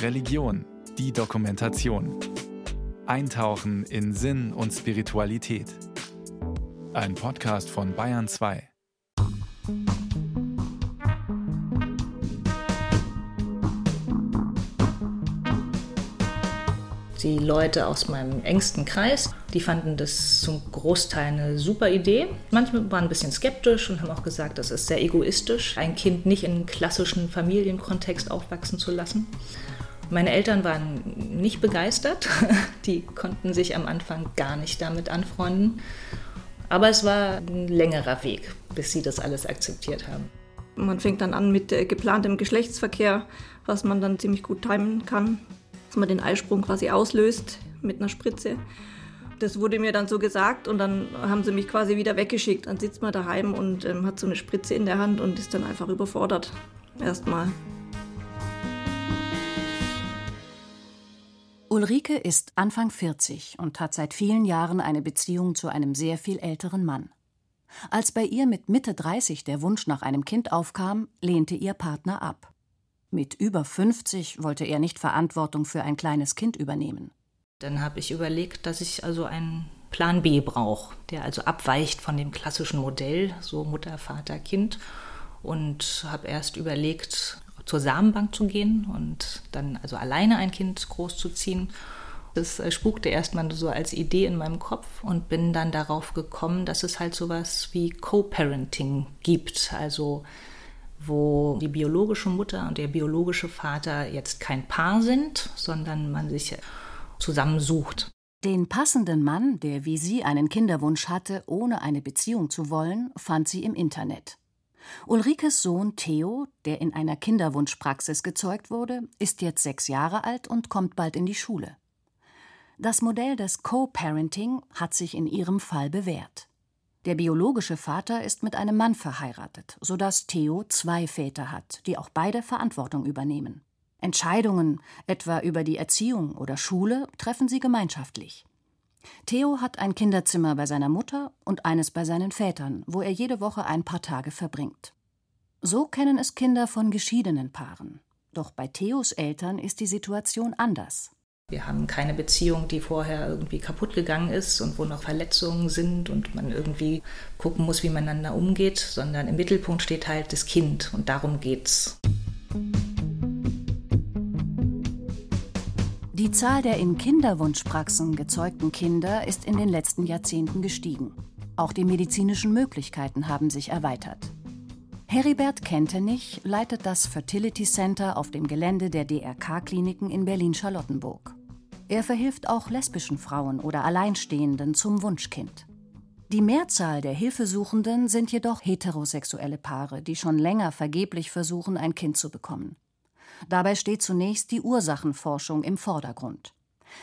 Religion, die Dokumentation. Eintauchen in Sinn und Spiritualität. Ein Podcast von Bayern 2. Die Leute aus meinem engsten Kreis, die fanden das zum Großteil eine super Idee. Manche waren ein bisschen skeptisch und haben auch gesagt, das ist sehr egoistisch, ein Kind nicht in einem klassischen Familienkontext aufwachsen zu lassen. Meine Eltern waren nicht begeistert. Die konnten sich am Anfang gar nicht damit anfreunden. Aber es war ein längerer Weg, bis sie das alles akzeptiert haben. Man fängt dann an mit äh, geplantem Geschlechtsverkehr, was man dann ziemlich gut timen kann dass man den Eisprung quasi auslöst mit einer Spritze. Das wurde mir dann so gesagt und dann haben sie mich quasi wieder weggeschickt. Dann sitzt man daheim und ähm, hat so eine Spritze in der Hand und ist dann einfach überfordert. Erstmal. Ulrike ist Anfang 40 und hat seit vielen Jahren eine Beziehung zu einem sehr viel älteren Mann. Als bei ihr mit Mitte 30 der Wunsch nach einem Kind aufkam, lehnte ihr Partner ab. Mit über 50 wollte er nicht Verantwortung für ein kleines Kind übernehmen. Dann habe ich überlegt, dass ich also einen Plan B brauche, der also abweicht von dem klassischen Modell, so Mutter, Vater, Kind. Und habe erst überlegt, zur Samenbank zu gehen und dann also alleine ein Kind großzuziehen. Das äh, spukte erstmal so als Idee in meinem Kopf und bin dann darauf gekommen, dass es halt sowas wie Co-Parenting gibt. Also wo die biologische Mutter und der biologische Vater jetzt kein Paar sind, sondern man sich zusammensucht. Den passenden Mann, der wie sie einen Kinderwunsch hatte, ohne eine Beziehung zu wollen, fand sie im Internet. Ulrikes Sohn Theo, der in einer Kinderwunschpraxis gezeugt wurde, ist jetzt sechs Jahre alt und kommt bald in die Schule. Das Modell des Co-Parenting hat sich in ihrem Fall bewährt. Der biologische Vater ist mit einem Mann verheiratet, sodass Theo zwei Väter hat, die auch beide Verantwortung übernehmen. Entscheidungen, etwa über die Erziehung oder Schule, treffen sie gemeinschaftlich. Theo hat ein Kinderzimmer bei seiner Mutter und eines bei seinen Vätern, wo er jede Woche ein paar Tage verbringt. So kennen es Kinder von geschiedenen Paaren. Doch bei Theos Eltern ist die Situation anders. Wir haben keine Beziehung, die vorher irgendwie kaputt gegangen ist und wo noch Verletzungen sind und man irgendwie gucken muss, wie man miteinander umgeht, sondern im Mittelpunkt steht halt das Kind und darum geht's. Die Zahl der in Kinderwunschpraxen gezeugten Kinder ist in den letzten Jahrzehnten gestiegen. Auch die medizinischen Möglichkeiten haben sich erweitert. Heribert Kentenich leitet das Fertility Center auf dem Gelände der DRK-Kliniken in Berlin-Charlottenburg. Er verhilft auch lesbischen Frauen oder Alleinstehenden zum Wunschkind. Die Mehrzahl der Hilfesuchenden sind jedoch heterosexuelle Paare, die schon länger vergeblich versuchen, ein Kind zu bekommen. Dabei steht zunächst die Ursachenforschung im Vordergrund.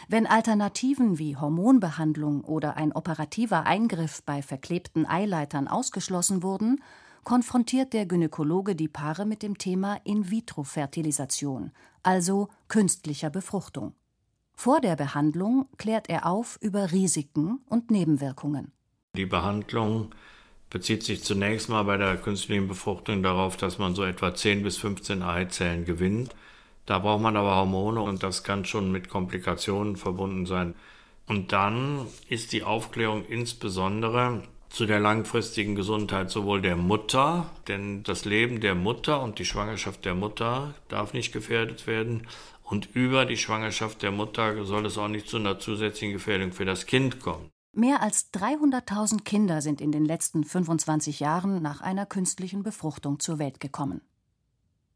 Wenn Alternativen wie Hormonbehandlung oder ein operativer Eingriff bei verklebten Eileitern ausgeschlossen wurden, konfrontiert der Gynäkologe die Paare mit dem Thema In-vitro-Fertilisation, also künstlicher Befruchtung. Vor der Behandlung klärt er auf über Risiken und Nebenwirkungen. Die Behandlung bezieht sich zunächst mal bei der künstlichen Befruchtung darauf, dass man so etwa 10 bis 15 Eizellen gewinnt. Da braucht man aber Hormone und das kann schon mit Komplikationen verbunden sein. Und dann ist die Aufklärung insbesondere zu der langfristigen Gesundheit sowohl der Mutter, denn das Leben der Mutter und die Schwangerschaft der Mutter darf nicht gefährdet werden, und über die Schwangerschaft der Mutter soll es auch nicht zu einer zusätzlichen Gefährdung für das Kind kommen. Mehr als 300.000 Kinder sind in den letzten 25 Jahren nach einer künstlichen Befruchtung zur Welt gekommen.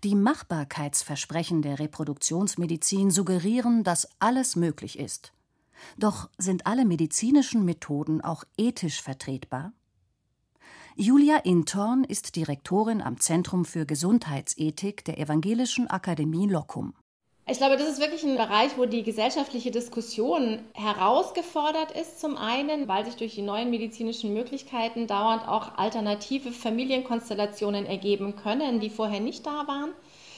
Die Machbarkeitsversprechen der Reproduktionsmedizin suggerieren, dass alles möglich ist. Doch sind alle medizinischen Methoden auch ethisch vertretbar? Julia Intorn ist Direktorin am Zentrum für Gesundheitsethik der Evangelischen Akademie Locum. Ich glaube, das ist wirklich ein Bereich, wo die gesellschaftliche Diskussion herausgefordert ist. Zum einen, weil sich durch die neuen medizinischen Möglichkeiten dauernd auch alternative Familienkonstellationen ergeben können, die vorher nicht da waren.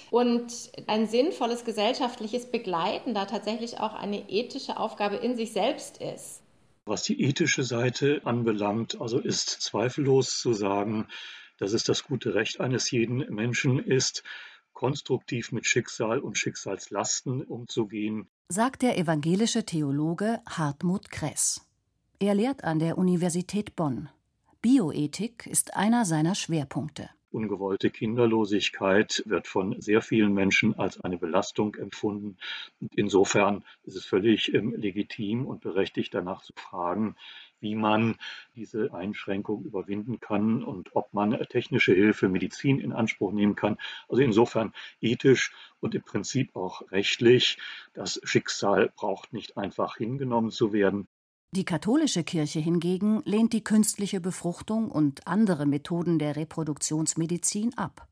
Und ein sinnvolles gesellschaftliches Begleiten da tatsächlich auch eine ethische Aufgabe in sich selbst ist. Was die ethische Seite anbelangt, also ist zweifellos zu sagen, dass es das gute Recht eines jeden Menschen ist, konstruktiv mit Schicksal und Schicksalslasten umzugehen. Sagt der evangelische Theologe Hartmut Kress. Er lehrt an der Universität Bonn. Bioethik ist einer seiner Schwerpunkte. Ungewollte Kinderlosigkeit wird von sehr vielen Menschen als eine Belastung empfunden. Insofern ist es völlig ähm, legitim und berechtigt danach zu fragen, wie man diese Einschränkung überwinden kann und ob man technische Hilfe, Medizin in Anspruch nehmen kann. Also insofern ethisch und im Prinzip auch rechtlich. Das Schicksal braucht nicht einfach hingenommen zu werden. Die katholische Kirche hingegen lehnt die künstliche Befruchtung und andere Methoden der Reproduktionsmedizin ab.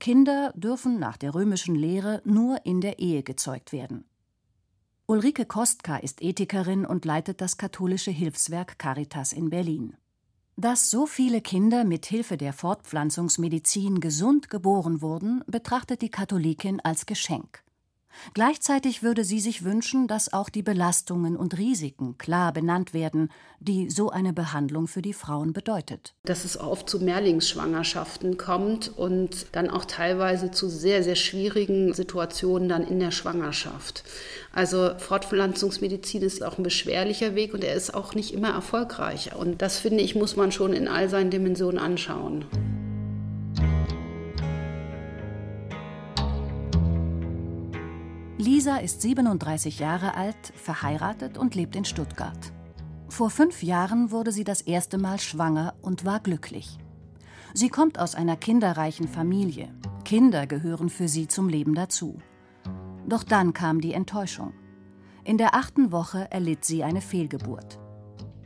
Kinder dürfen nach der römischen Lehre nur in der Ehe gezeugt werden. Ulrike Kostka ist Ethikerin und leitet das katholische Hilfswerk Caritas in Berlin. Dass so viele Kinder mit Hilfe der Fortpflanzungsmedizin gesund geboren wurden, betrachtet die Katholikin als Geschenk. Gleichzeitig würde sie sich wünschen, dass auch die Belastungen und Risiken klar benannt werden, die so eine Behandlung für die Frauen bedeutet. Dass es oft zu Mehrlingsschwangerschaften kommt und dann auch teilweise zu sehr, sehr schwierigen Situationen dann in der Schwangerschaft. Also Fortpflanzungsmedizin ist auch ein beschwerlicher Weg und er ist auch nicht immer erfolgreich. Und das finde ich, muss man schon in all seinen Dimensionen anschauen. Lisa ist 37 Jahre alt, verheiratet und lebt in Stuttgart. Vor fünf Jahren wurde sie das erste Mal schwanger und war glücklich. Sie kommt aus einer kinderreichen Familie. Kinder gehören für sie zum Leben dazu. Doch dann kam die Enttäuschung. In der achten Woche erlitt sie eine Fehlgeburt.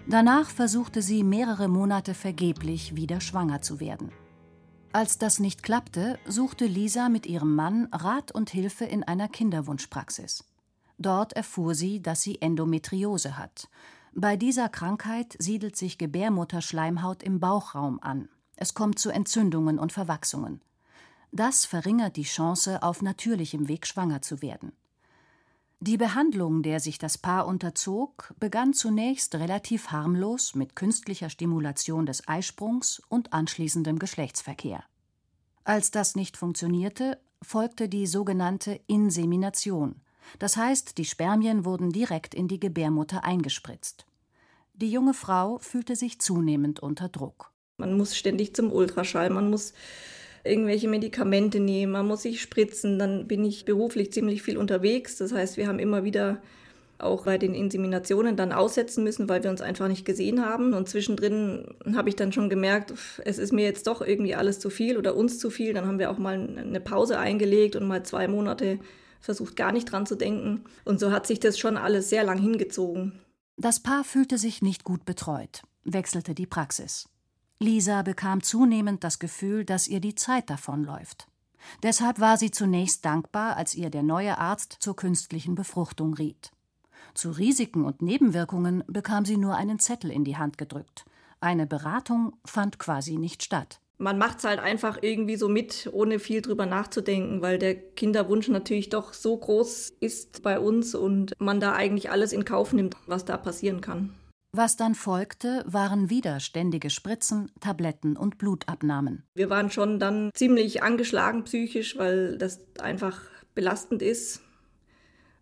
Danach versuchte sie mehrere Monate vergeblich wieder schwanger zu werden. Als das nicht klappte, suchte Lisa mit ihrem Mann Rat und Hilfe in einer Kinderwunschpraxis. Dort erfuhr sie, dass sie Endometriose hat. Bei dieser Krankheit siedelt sich Gebärmutterschleimhaut im Bauchraum an. Es kommt zu Entzündungen und Verwachsungen. Das verringert die Chance, auf natürlichem Weg schwanger zu werden. Die Behandlung, der sich das Paar unterzog, begann zunächst relativ harmlos mit künstlicher Stimulation des Eisprungs und anschließendem Geschlechtsverkehr. Als das nicht funktionierte, folgte die sogenannte Insemination. Das heißt, die Spermien wurden direkt in die Gebärmutter eingespritzt. Die junge Frau fühlte sich zunehmend unter Druck. Man muss ständig zum Ultraschall, man muss irgendwelche Medikamente nehmen, man muss sich spritzen. Dann bin ich beruflich ziemlich viel unterwegs. Das heißt, wir haben immer wieder auch bei den Inseminationen dann aussetzen müssen, weil wir uns einfach nicht gesehen haben. Und zwischendrin habe ich dann schon gemerkt, es ist mir jetzt doch irgendwie alles zu viel oder uns zu viel. Dann haben wir auch mal eine Pause eingelegt und mal zwei Monate versucht, gar nicht dran zu denken. Und so hat sich das schon alles sehr lang hingezogen. Das Paar fühlte sich nicht gut betreut, wechselte die Praxis. Lisa bekam zunehmend das Gefühl, dass ihr die Zeit davonläuft. Deshalb war sie zunächst dankbar, als ihr der neue Arzt zur künstlichen Befruchtung riet. Zu Risiken und Nebenwirkungen bekam sie nur einen Zettel in die Hand gedrückt. Eine Beratung fand quasi nicht statt. Man macht es halt einfach irgendwie so mit, ohne viel drüber nachzudenken, weil der Kinderwunsch natürlich doch so groß ist bei uns und man da eigentlich alles in Kauf nimmt, was da passieren kann. Was dann folgte, waren wieder ständige Spritzen, Tabletten und Blutabnahmen. Wir waren schon dann ziemlich angeschlagen psychisch, weil das einfach belastend ist.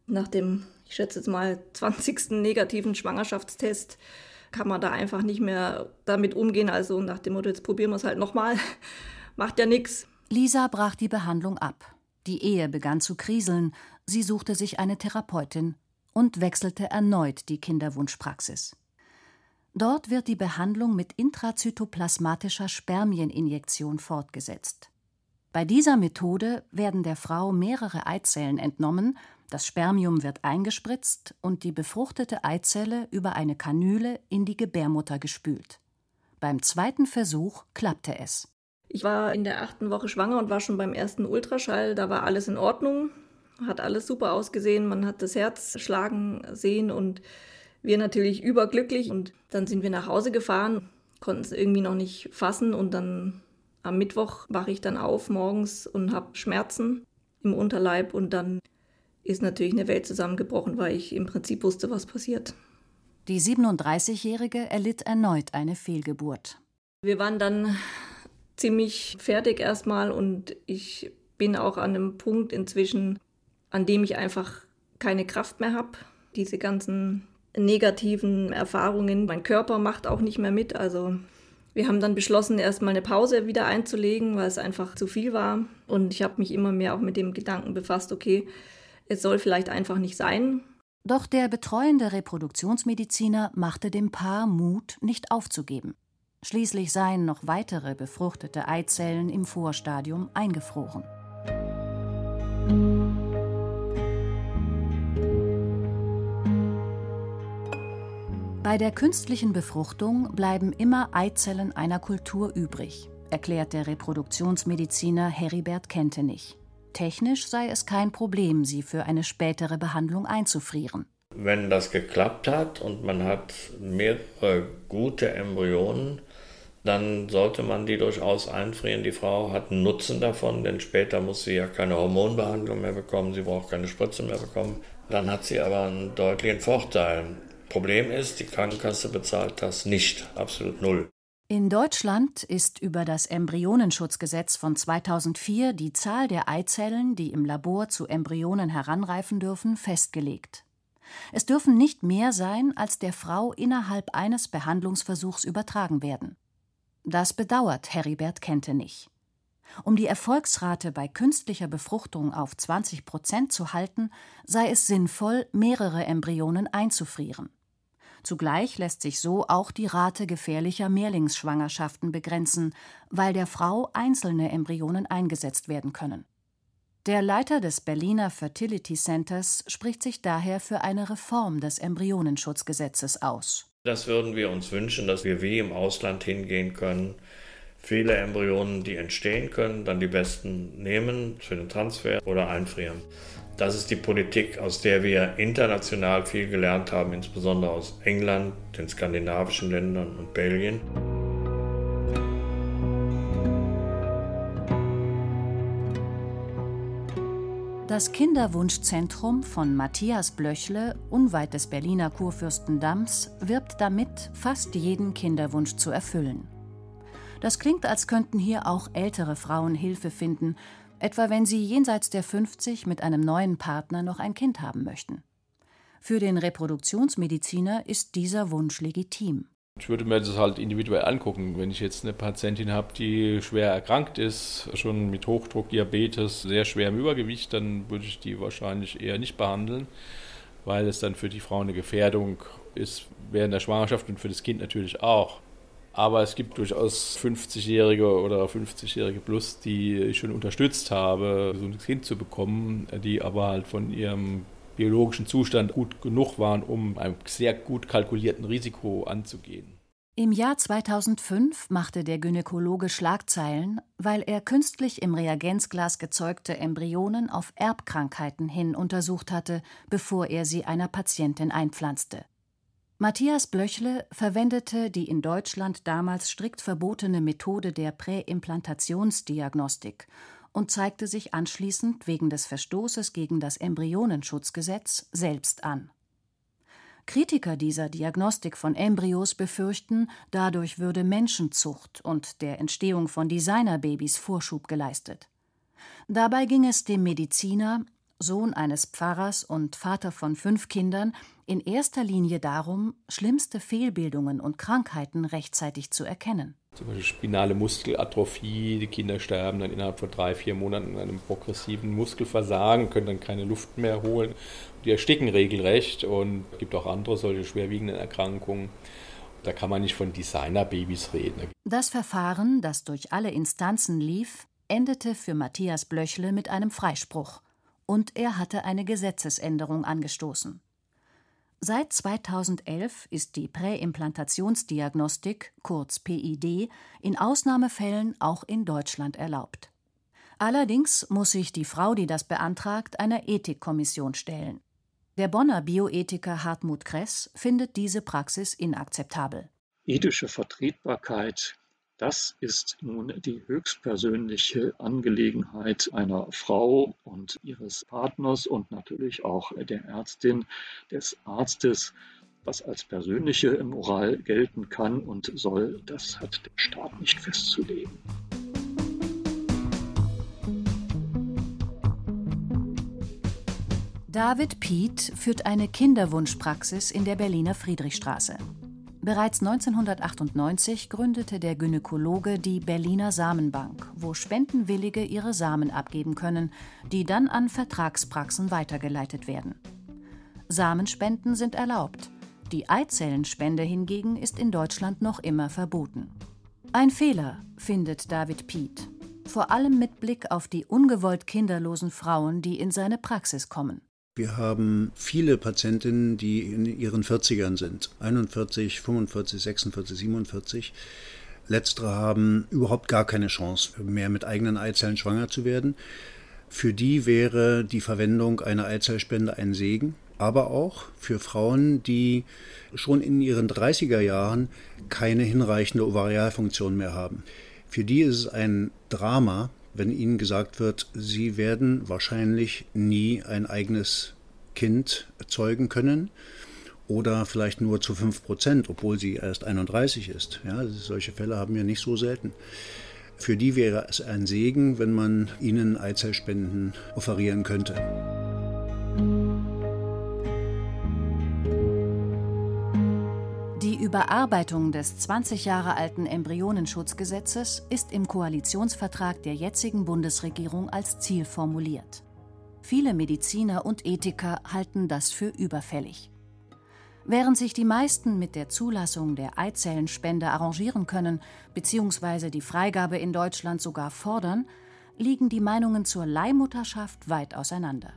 Nach dem, ich schätze jetzt mal, 20. negativen Schwangerschaftstest kann man da einfach nicht mehr damit umgehen. Also nach dem Motto, jetzt probieren wir es halt nochmal. Macht ja nichts. Lisa brach die Behandlung ab. Die Ehe begann zu kriseln. Sie suchte sich eine Therapeutin und wechselte erneut die Kinderwunschpraxis. Dort wird die Behandlung mit intrazytoplasmatischer Spermieninjektion fortgesetzt. Bei dieser Methode werden der Frau mehrere Eizellen entnommen, das Spermium wird eingespritzt und die befruchtete Eizelle über eine Kanüle in die Gebärmutter gespült. Beim zweiten Versuch klappte es. Ich war in der achten Woche schwanger und war schon beim ersten Ultraschall. Da war alles in Ordnung, hat alles super ausgesehen. Man hat das Herz schlagen sehen und wir natürlich überglücklich und dann sind wir nach Hause gefahren, konnten es irgendwie noch nicht fassen und dann am Mittwoch wache ich dann auf morgens und habe Schmerzen im Unterleib und dann ist natürlich eine Welt zusammengebrochen, weil ich im Prinzip wusste, was passiert. Die 37-Jährige erlitt erneut eine Fehlgeburt. Wir waren dann ziemlich fertig erstmal und ich bin auch an einem Punkt inzwischen, an dem ich einfach keine Kraft mehr habe. Diese ganzen negativen Erfahrungen. Mein Körper macht auch nicht mehr mit. Also wir haben dann beschlossen, erstmal eine Pause wieder einzulegen, weil es einfach zu viel war. Und ich habe mich immer mehr auch mit dem Gedanken befasst, okay, es soll vielleicht einfach nicht sein. Doch der betreuende Reproduktionsmediziner machte dem Paar Mut, nicht aufzugeben. Schließlich seien noch weitere befruchtete Eizellen im Vorstadium eingefroren. Bei der künstlichen Befruchtung bleiben immer Eizellen einer Kultur übrig, erklärt der Reproduktionsmediziner Heribert Kentenich. Technisch sei es kein Problem, sie für eine spätere Behandlung einzufrieren. Wenn das geklappt hat und man hat mehrere gute Embryonen, dann sollte man die durchaus einfrieren. Die Frau hat einen Nutzen davon, denn später muss sie ja keine Hormonbehandlung mehr bekommen, sie braucht keine Spritze mehr bekommen. Dann hat sie aber einen deutlichen Vorteil. Problem ist, die Krankenkasse bezahlt das nicht, absolut null. In Deutschland ist über das Embryonenschutzgesetz von 2004 die Zahl der Eizellen, die im Labor zu Embryonen heranreifen dürfen, festgelegt. Es dürfen nicht mehr sein, als der Frau innerhalb eines Behandlungsversuchs übertragen werden. Das bedauert Heribert Kentenich. Um die Erfolgsrate bei künstlicher Befruchtung auf 20 Prozent zu halten, sei es sinnvoll, mehrere Embryonen einzufrieren. Zugleich lässt sich so auch die Rate gefährlicher Mehrlingsschwangerschaften begrenzen, weil der Frau einzelne Embryonen eingesetzt werden können. Der Leiter des Berliner Fertility Centers spricht sich daher für eine Reform des Embryonenschutzgesetzes aus. Das würden wir uns wünschen, dass wir wie im Ausland hingehen können, viele Embryonen, die entstehen können, dann die besten nehmen für den Transfer oder einfrieren. Das ist die Politik, aus der wir international viel gelernt haben, insbesondere aus England, den skandinavischen Ländern und Belgien. Das Kinderwunschzentrum von Matthias Blöchle, unweit des Berliner Kurfürstendamms, wirbt damit, fast jeden Kinderwunsch zu erfüllen. Das klingt, als könnten hier auch ältere Frauen Hilfe finden, etwa wenn sie jenseits der 50 mit einem neuen Partner noch ein Kind haben möchten. Für den Reproduktionsmediziner ist dieser Wunsch legitim. Ich würde mir das halt individuell angucken. Wenn ich jetzt eine Patientin habe, die schwer erkrankt ist, schon mit Hochdruck, Diabetes, sehr schwerem Übergewicht, dann würde ich die wahrscheinlich eher nicht behandeln, weil es dann für die Frau eine Gefährdung ist während der Schwangerschaft und für das Kind natürlich auch. Aber es gibt durchaus 50-Jährige oder 50-Jährige plus, die ich schon unterstützt habe, so ein Kind zu bekommen, die aber halt von ihrem biologischen Zustand gut genug waren, um einem sehr gut kalkulierten Risiko anzugehen. Im Jahr 2005 machte der Gynäkologe Schlagzeilen, weil er künstlich im Reagenzglas gezeugte Embryonen auf Erbkrankheiten hin untersucht hatte, bevor er sie einer Patientin einpflanzte. Matthias Blöchle verwendete die in Deutschland damals strikt verbotene Methode der Präimplantationsdiagnostik und zeigte sich anschließend wegen des Verstoßes gegen das Embryonenschutzgesetz selbst an. Kritiker dieser Diagnostik von Embryos befürchten, dadurch würde Menschenzucht und der Entstehung von Designerbabys Vorschub geleistet. Dabei ging es dem Mediziner, Sohn eines Pfarrers und Vater von fünf Kindern, in erster Linie darum, schlimmste Fehlbildungen und Krankheiten rechtzeitig zu erkennen. Zum Beispiel spinale Muskelatrophie, die Kinder sterben dann innerhalb von drei, vier Monaten an einem progressiven Muskelversagen, können dann keine Luft mehr holen. Die ersticken regelrecht und es gibt auch andere solche schwerwiegenden Erkrankungen. Da kann man nicht von Designerbabys reden. Das Verfahren, das durch alle Instanzen lief, endete für Matthias Blöchle mit einem Freispruch. Und er hatte eine Gesetzesänderung angestoßen. Seit 2011 ist die Präimplantationsdiagnostik, kurz PID, in Ausnahmefällen auch in Deutschland erlaubt. Allerdings muss sich die Frau, die das beantragt, einer Ethikkommission stellen. Der Bonner Bioethiker Hartmut Kress findet diese Praxis inakzeptabel. Ethische Vertretbarkeit das ist nun die höchstpersönliche Angelegenheit einer Frau und ihres Partners und natürlich auch der Ärztin, des Arztes. Was als persönliche Moral gelten kann und soll, das hat der Staat nicht festzulegen. David Piet führt eine Kinderwunschpraxis in der Berliner Friedrichstraße. Bereits 1998 gründete der Gynäkologe die Berliner Samenbank, wo Spendenwillige ihre Samen abgeben können, die dann an Vertragspraxen weitergeleitet werden. Samenspenden sind erlaubt. Die Eizellenspende hingegen ist in Deutschland noch immer verboten. Ein Fehler, findet David Piet, vor allem mit Blick auf die ungewollt kinderlosen Frauen, die in seine Praxis kommen. Wir haben viele Patientinnen, die in ihren 40ern sind, 41, 45, 46, 47. Letztere haben überhaupt gar keine Chance mehr mit eigenen Eizellen schwanger zu werden. Für die wäre die Verwendung einer Eizellspende ein Segen, aber auch für Frauen, die schon in ihren 30er Jahren keine hinreichende Ovarialfunktion mehr haben. Für die ist es ein Drama, wenn ihnen gesagt wird, sie werden wahrscheinlich nie ein eigenes Kind zeugen können oder vielleicht nur zu 5 Prozent, obwohl sie erst 31 ist. Ja, solche Fälle haben wir nicht so selten. Für die wäre es ein Segen, wenn man ihnen Eizellspenden offerieren könnte. Überarbeitung des 20 Jahre alten Embryonenschutzgesetzes ist im Koalitionsvertrag der jetzigen Bundesregierung als Ziel formuliert. Viele Mediziner und Ethiker halten das für überfällig. Während sich die meisten mit der Zulassung der Eizellenspende arrangieren können bzw. die Freigabe in Deutschland sogar fordern, liegen die Meinungen zur Leihmutterschaft weit auseinander.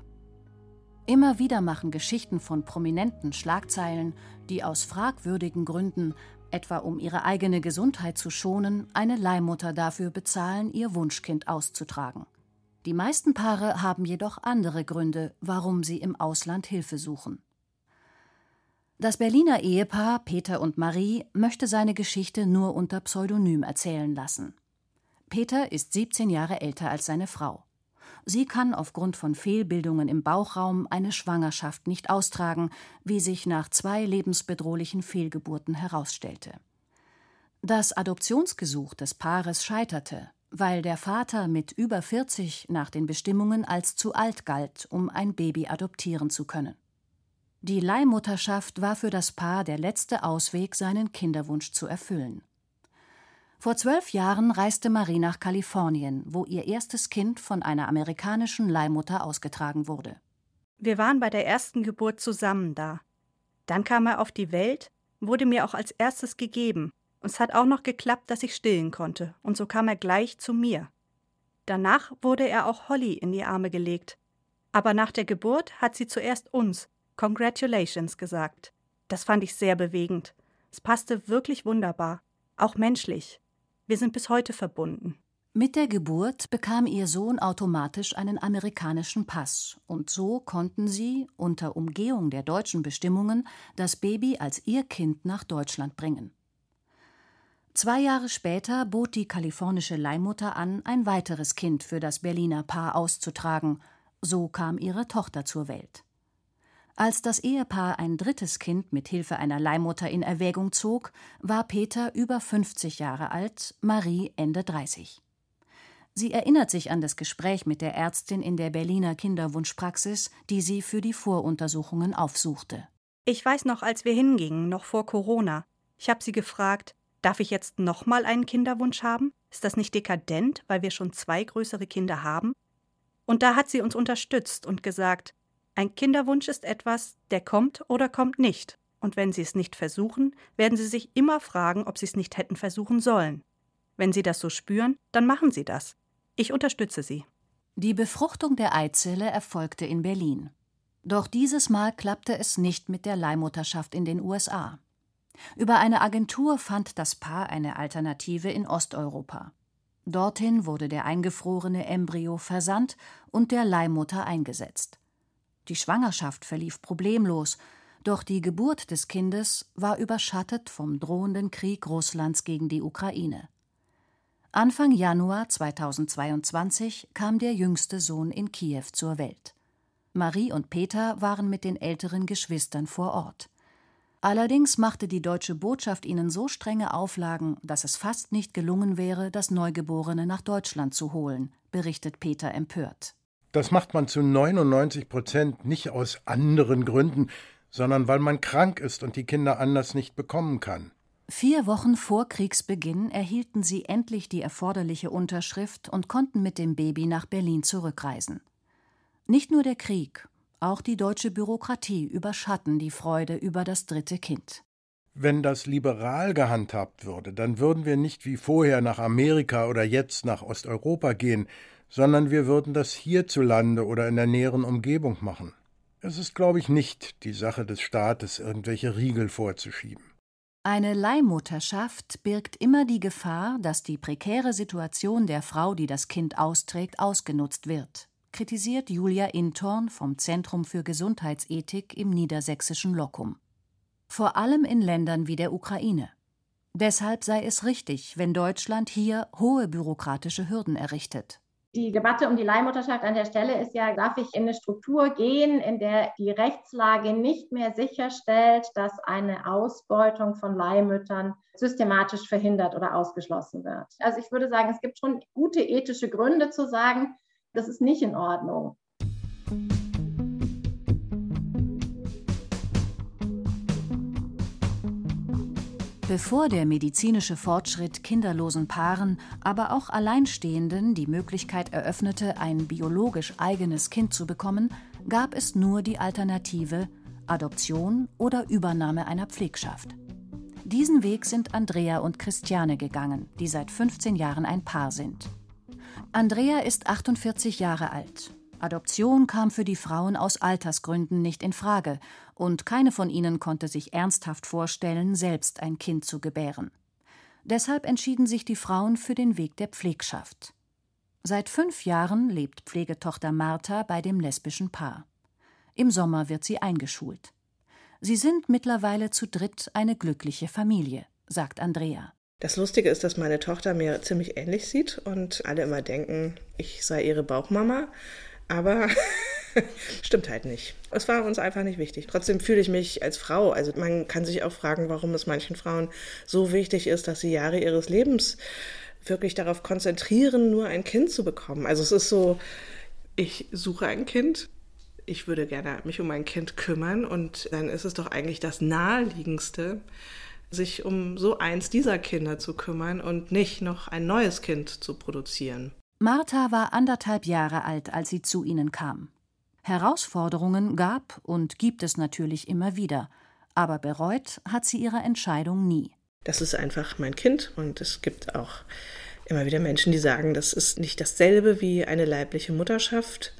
Immer wieder machen Geschichten von Prominenten Schlagzeilen, die aus fragwürdigen Gründen, etwa um ihre eigene Gesundheit zu schonen, eine Leihmutter dafür bezahlen, ihr Wunschkind auszutragen. Die meisten Paare haben jedoch andere Gründe, warum sie im Ausland Hilfe suchen. Das Berliner Ehepaar Peter und Marie möchte seine Geschichte nur unter Pseudonym erzählen lassen. Peter ist 17 Jahre älter als seine Frau. Sie kann aufgrund von Fehlbildungen im Bauchraum eine Schwangerschaft nicht austragen, wie sich nach zwei lebensbedrohlichen Fehlgeburten herausstellte. Das Adoptionsgesuch des Paares scheiterte, weil der Vater mit über 40 nach den Bestimmungen als zu alt galt, um ein Baby adoptieren zu können. Die Leihmutterschaft war für das Paar der letzte Ausweg, seinen Kinderwunsch zu erfüllen. Vor zwölf Jahren reiste Marie nach Kalifornien, wo ihr erstes Kind von einer amerikanischen Leihmutter ausgetragen wurde. Wir waren bei der ersten Geburt zusammen da. Dann kam er auf die Welt, wurde mir auch als erstes gegeben. Und es hat auch noch geklappt, dass ich stillen konnte. Und so kam er gleich zu mir. Danach wurde er auch Holly in die Arme gelegt. Aber nach der Geburt hat sie zuerst uns Congratulations gesagt. Das fand ich sehr bewegend. Es passte wirklich wunderbar, auch menschlich. Wir sind bis heute verbunden. Mit der Geburt bekam ihr Sohn automatisch einen amerikanischen Pass, und so konnten sie, unter Umgehung der deutschen Bestimmungen, das Baby als ihr Kind nach Deutschland bringen. Zwei Jahre später bot die kalifornische Leihmutter an, ein weiteres Kind für das Berliner Paar auszutragen. So kam ihre Tochter zur Welt. Als das Ehepaar ein drittes Kind mit Hilfe einer Leihmutter in Erwägung zog, war Peter über 50 Jahre alt, Marie Ende 30. Sie erinnert sich an das Gespräch mit der Ärztin in der Berliner Kinderwunschpraxis, die sie für die Voruntersuchungen aufsuchte. Ich weiß noch, als wir hingingen, noch vor Corona. Ich habe sie gefragt, darf ich jetzt nochmal einen Kinderwunsch haben? Ist das nicht dekadent, weil wir schon zwei größere Kinder haben? Und da hat sie uns unterstützt und gesagt, ein Kinderwunsch ist etwas, der kommt oder kommt nicht. Und wenn Sie es nicht versuchen, werden Sie sich immer fragen, ob Sie es nicht hätten versuchen sollen. Wenn Sie das so spüren, dann machen Sie das. Ich unterstütze Sie. Die Befruchtung der Eizelle erfolgte in Berlin. Doch dieses Mal klappte es nicht mit der Leihmutterschaft in den USA. Über eine Agentur fand das Paar eine Alternative in Osteuropa. Dorthin wurde der eingefrorene Embryo versandt und der Leihmutter eingesetzt. Die Schwangerschaft verlief problemlos, doch die Geburt des Kindes war überschattet vom drohenden Krieg Russlands gegen die Ukraine. Anfang Januar 2022 kam der jüngste Sohn in Kiew zur Welt. Marie und Peter waren mit den älteren Geschwistern vor Ort. Allerdings machte die deutsche Botschaft ihnen so strenge Auflagen, dass es fast nicht gelungen wäre, das Neugeborene nach Deutschland zu holen, berichtet Peter empört. Das macht man zu 99 Prozent nicht aus anderen Gründen, sondern weil man krank ist und die Kinder anders nicht bekommen kann. Vier Wochen vor Kriegsbeginn erhielten sie endlich die erforderliche Unterschrift und konnten mit dem Baby nach Berlin zurückreisen. Nicht nur der Krieg, auch die deutsche Bürokratie überschatten die Freude über das dritte Kind. Wenn das liberal gehandhabt würde, dann würden wir nicht wie vorher nach Amerika oder jetzt nach Osteuropa gehen, sondern wir würden das hierzulande oder in der näheren Umgebung machen. Es ist, glaube ich, nicht die Sache des Staates, irgendwelche Riegel vorzuschieben. Eine Leihmutterschaft birgt immer die Gefahr, dass die prekäre Situation der Frau, die das Kind austrägt, ausgenutzt wird, kritisiert Julia Intorn vom Zentrum für Gesundheitsethik im niedersächsischen Lockum. Vor allem in Ländern wie der Ukraine. Deshalb sei es richtig, wenn Deutschland hier hohe bürokratische Hürden errichtet. Die Debatte um die Leihmutterschaft an der Stelle ist ja, darf ich in eine Struktur gehen, in der die Rechtslage nicht mehr sicherstellt, dass eine Ausbeutung von Leihmüttern systematisch verhindert oder ausgeschlossen wird. Also ich würde sagen, es gibt schon gute ethische Gründe zu sagen, das ist nicht in Ordnung. Bevor der medizinische Fortschritt kinderlosen Paaren, aber auch Alleinstehenden die Möglichkeit eröffnete, ein biologisch eigenes Kind zu bekommen, gab es nur die Alternative Adoption oder Übernahme einer Pflegschaft. Diesen Weg sind Andrea und Christiane gegangen, die seit 15 Jahren ein Paar sind. Andrea ist 48 Jahre alt. Adoption kam für die Frauen aus Altersgründen nicht in Frage, und keine von ihnen konnte sich ernsthaft vorstellen, selbst ein Kind zu gebären. Deshalb entschieden sich die Frauen für den Weg der Pflegschaft. Seit fünf Jahren lebt Pflegetochter Martha bei dem lesbischen Paar. Im Sommer wird sie eingeschult. Sie sind mittlerweile zu dritt eine glückliche Familie, sagt Andrea. Das Lustige ist, dass meine Tochter mir ziemlich ähnlich sieht und alle immer denken, ich sei ihre Bauchmama. Aber stimmt halt nicht. Es war uns einfach nicht wichtig. Trotzdem fühle ich mich als Frau. Also man kann sich auch fragen, warum es manchen Frauen so wichtig ist, dass sie Jahre ihres Lebens wirklich darauf konzentrieren, nur ein Kind zu bekommen. Also es ist so, ich suche ein Kind, ich würde gerne mich um ein Kind kümmern und dann ist es doch eigentlich das Naheliegendste, sich um so eins dieser Kinder zu kümmern und nicht noch ein neues Kind zu produzieren. Martha war anderthalb Jahre alt, als sie zu ihnen kam. Herausforderungen gab und gibt es natürlich immer wieder, aber bereut hat sie ihre Entscheidung nie. Das ist einfach mein Kind und es gibt auch immer wieder Menschen, die sagen, das ist nicht dasselbe wie eine leibliche Mutterschaft.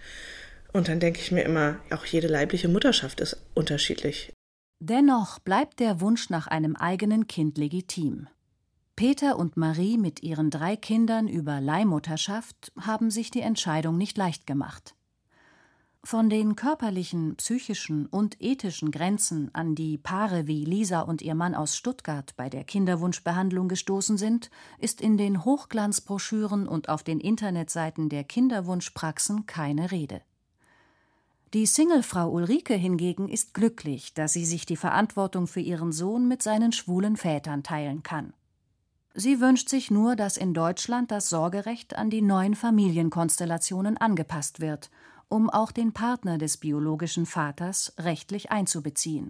Und dann denke ich mir immer, auch jede leibliche Mutterschaft ist unterschiedlich. Dennoch bleibt der Wunsch nach einem eigenen Kind legitim. Peter und Marie mit ihren drei Kindern über Leihmutterschaft haben sich die Entscheidung nicht leicht gemacht. Von den körperlichen, psychischen und ethischen Grenzen, an die Paare wie Lisa und ihr Mann aus Stuttgart bei der Kinderwunschbehandlung gestoßen sind, ist in den Hochglanzbroschüren und auf den Internetseiten der Kinderwunschpraxen keine Rede. Die Singlefrau Ulrike hingegen ist glücklich, dass sie sich die Verantwortung für ihren Sohn mit seinen schwulen Vätern teilen kann. Sie wünscht sich nur, dass in Deutschland das Sorgerecht an die neuen Familienkonstellationen angepasst wird, um auch den Partner des biologischen Vaters rechtlich einzubeziehen.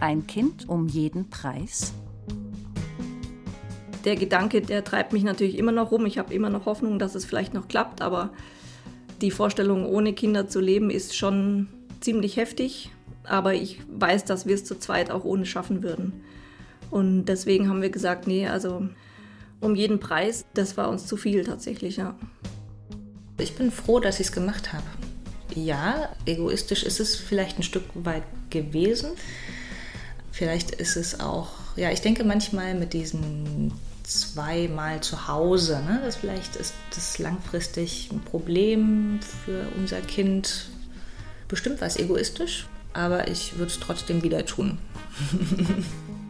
Ein Kind um jeden Preis? Der Gedanke, der treibt mich natürlich immer noch rum. Ich habe immer noch Hoffnung, dass es vielleicht noch klappt, aber die Vorstellung, ohne Kinder zu leben, ist schon ziemlich heftig. Aber ich weiß, dass wir es zu zweit auch ohne schaffen würden. Und deswegen haben wir gesagt, nee, also um jeden Preis, das war uns zu viel tatsächlich, ja. Ich bin froh, dass ich es gemacht habe. Ja, egoistisch ist es vielleicht ein Stück weit gewesen. Vielleicht ist es auch, ja, ich denke manchmal mit diesen zweimal zu Hause, ne, das vielleicht ist das langfristig ein Problem für unser Kind. Bestimmt war es egoistisch, aber ich würde es trotzdem wieder tun.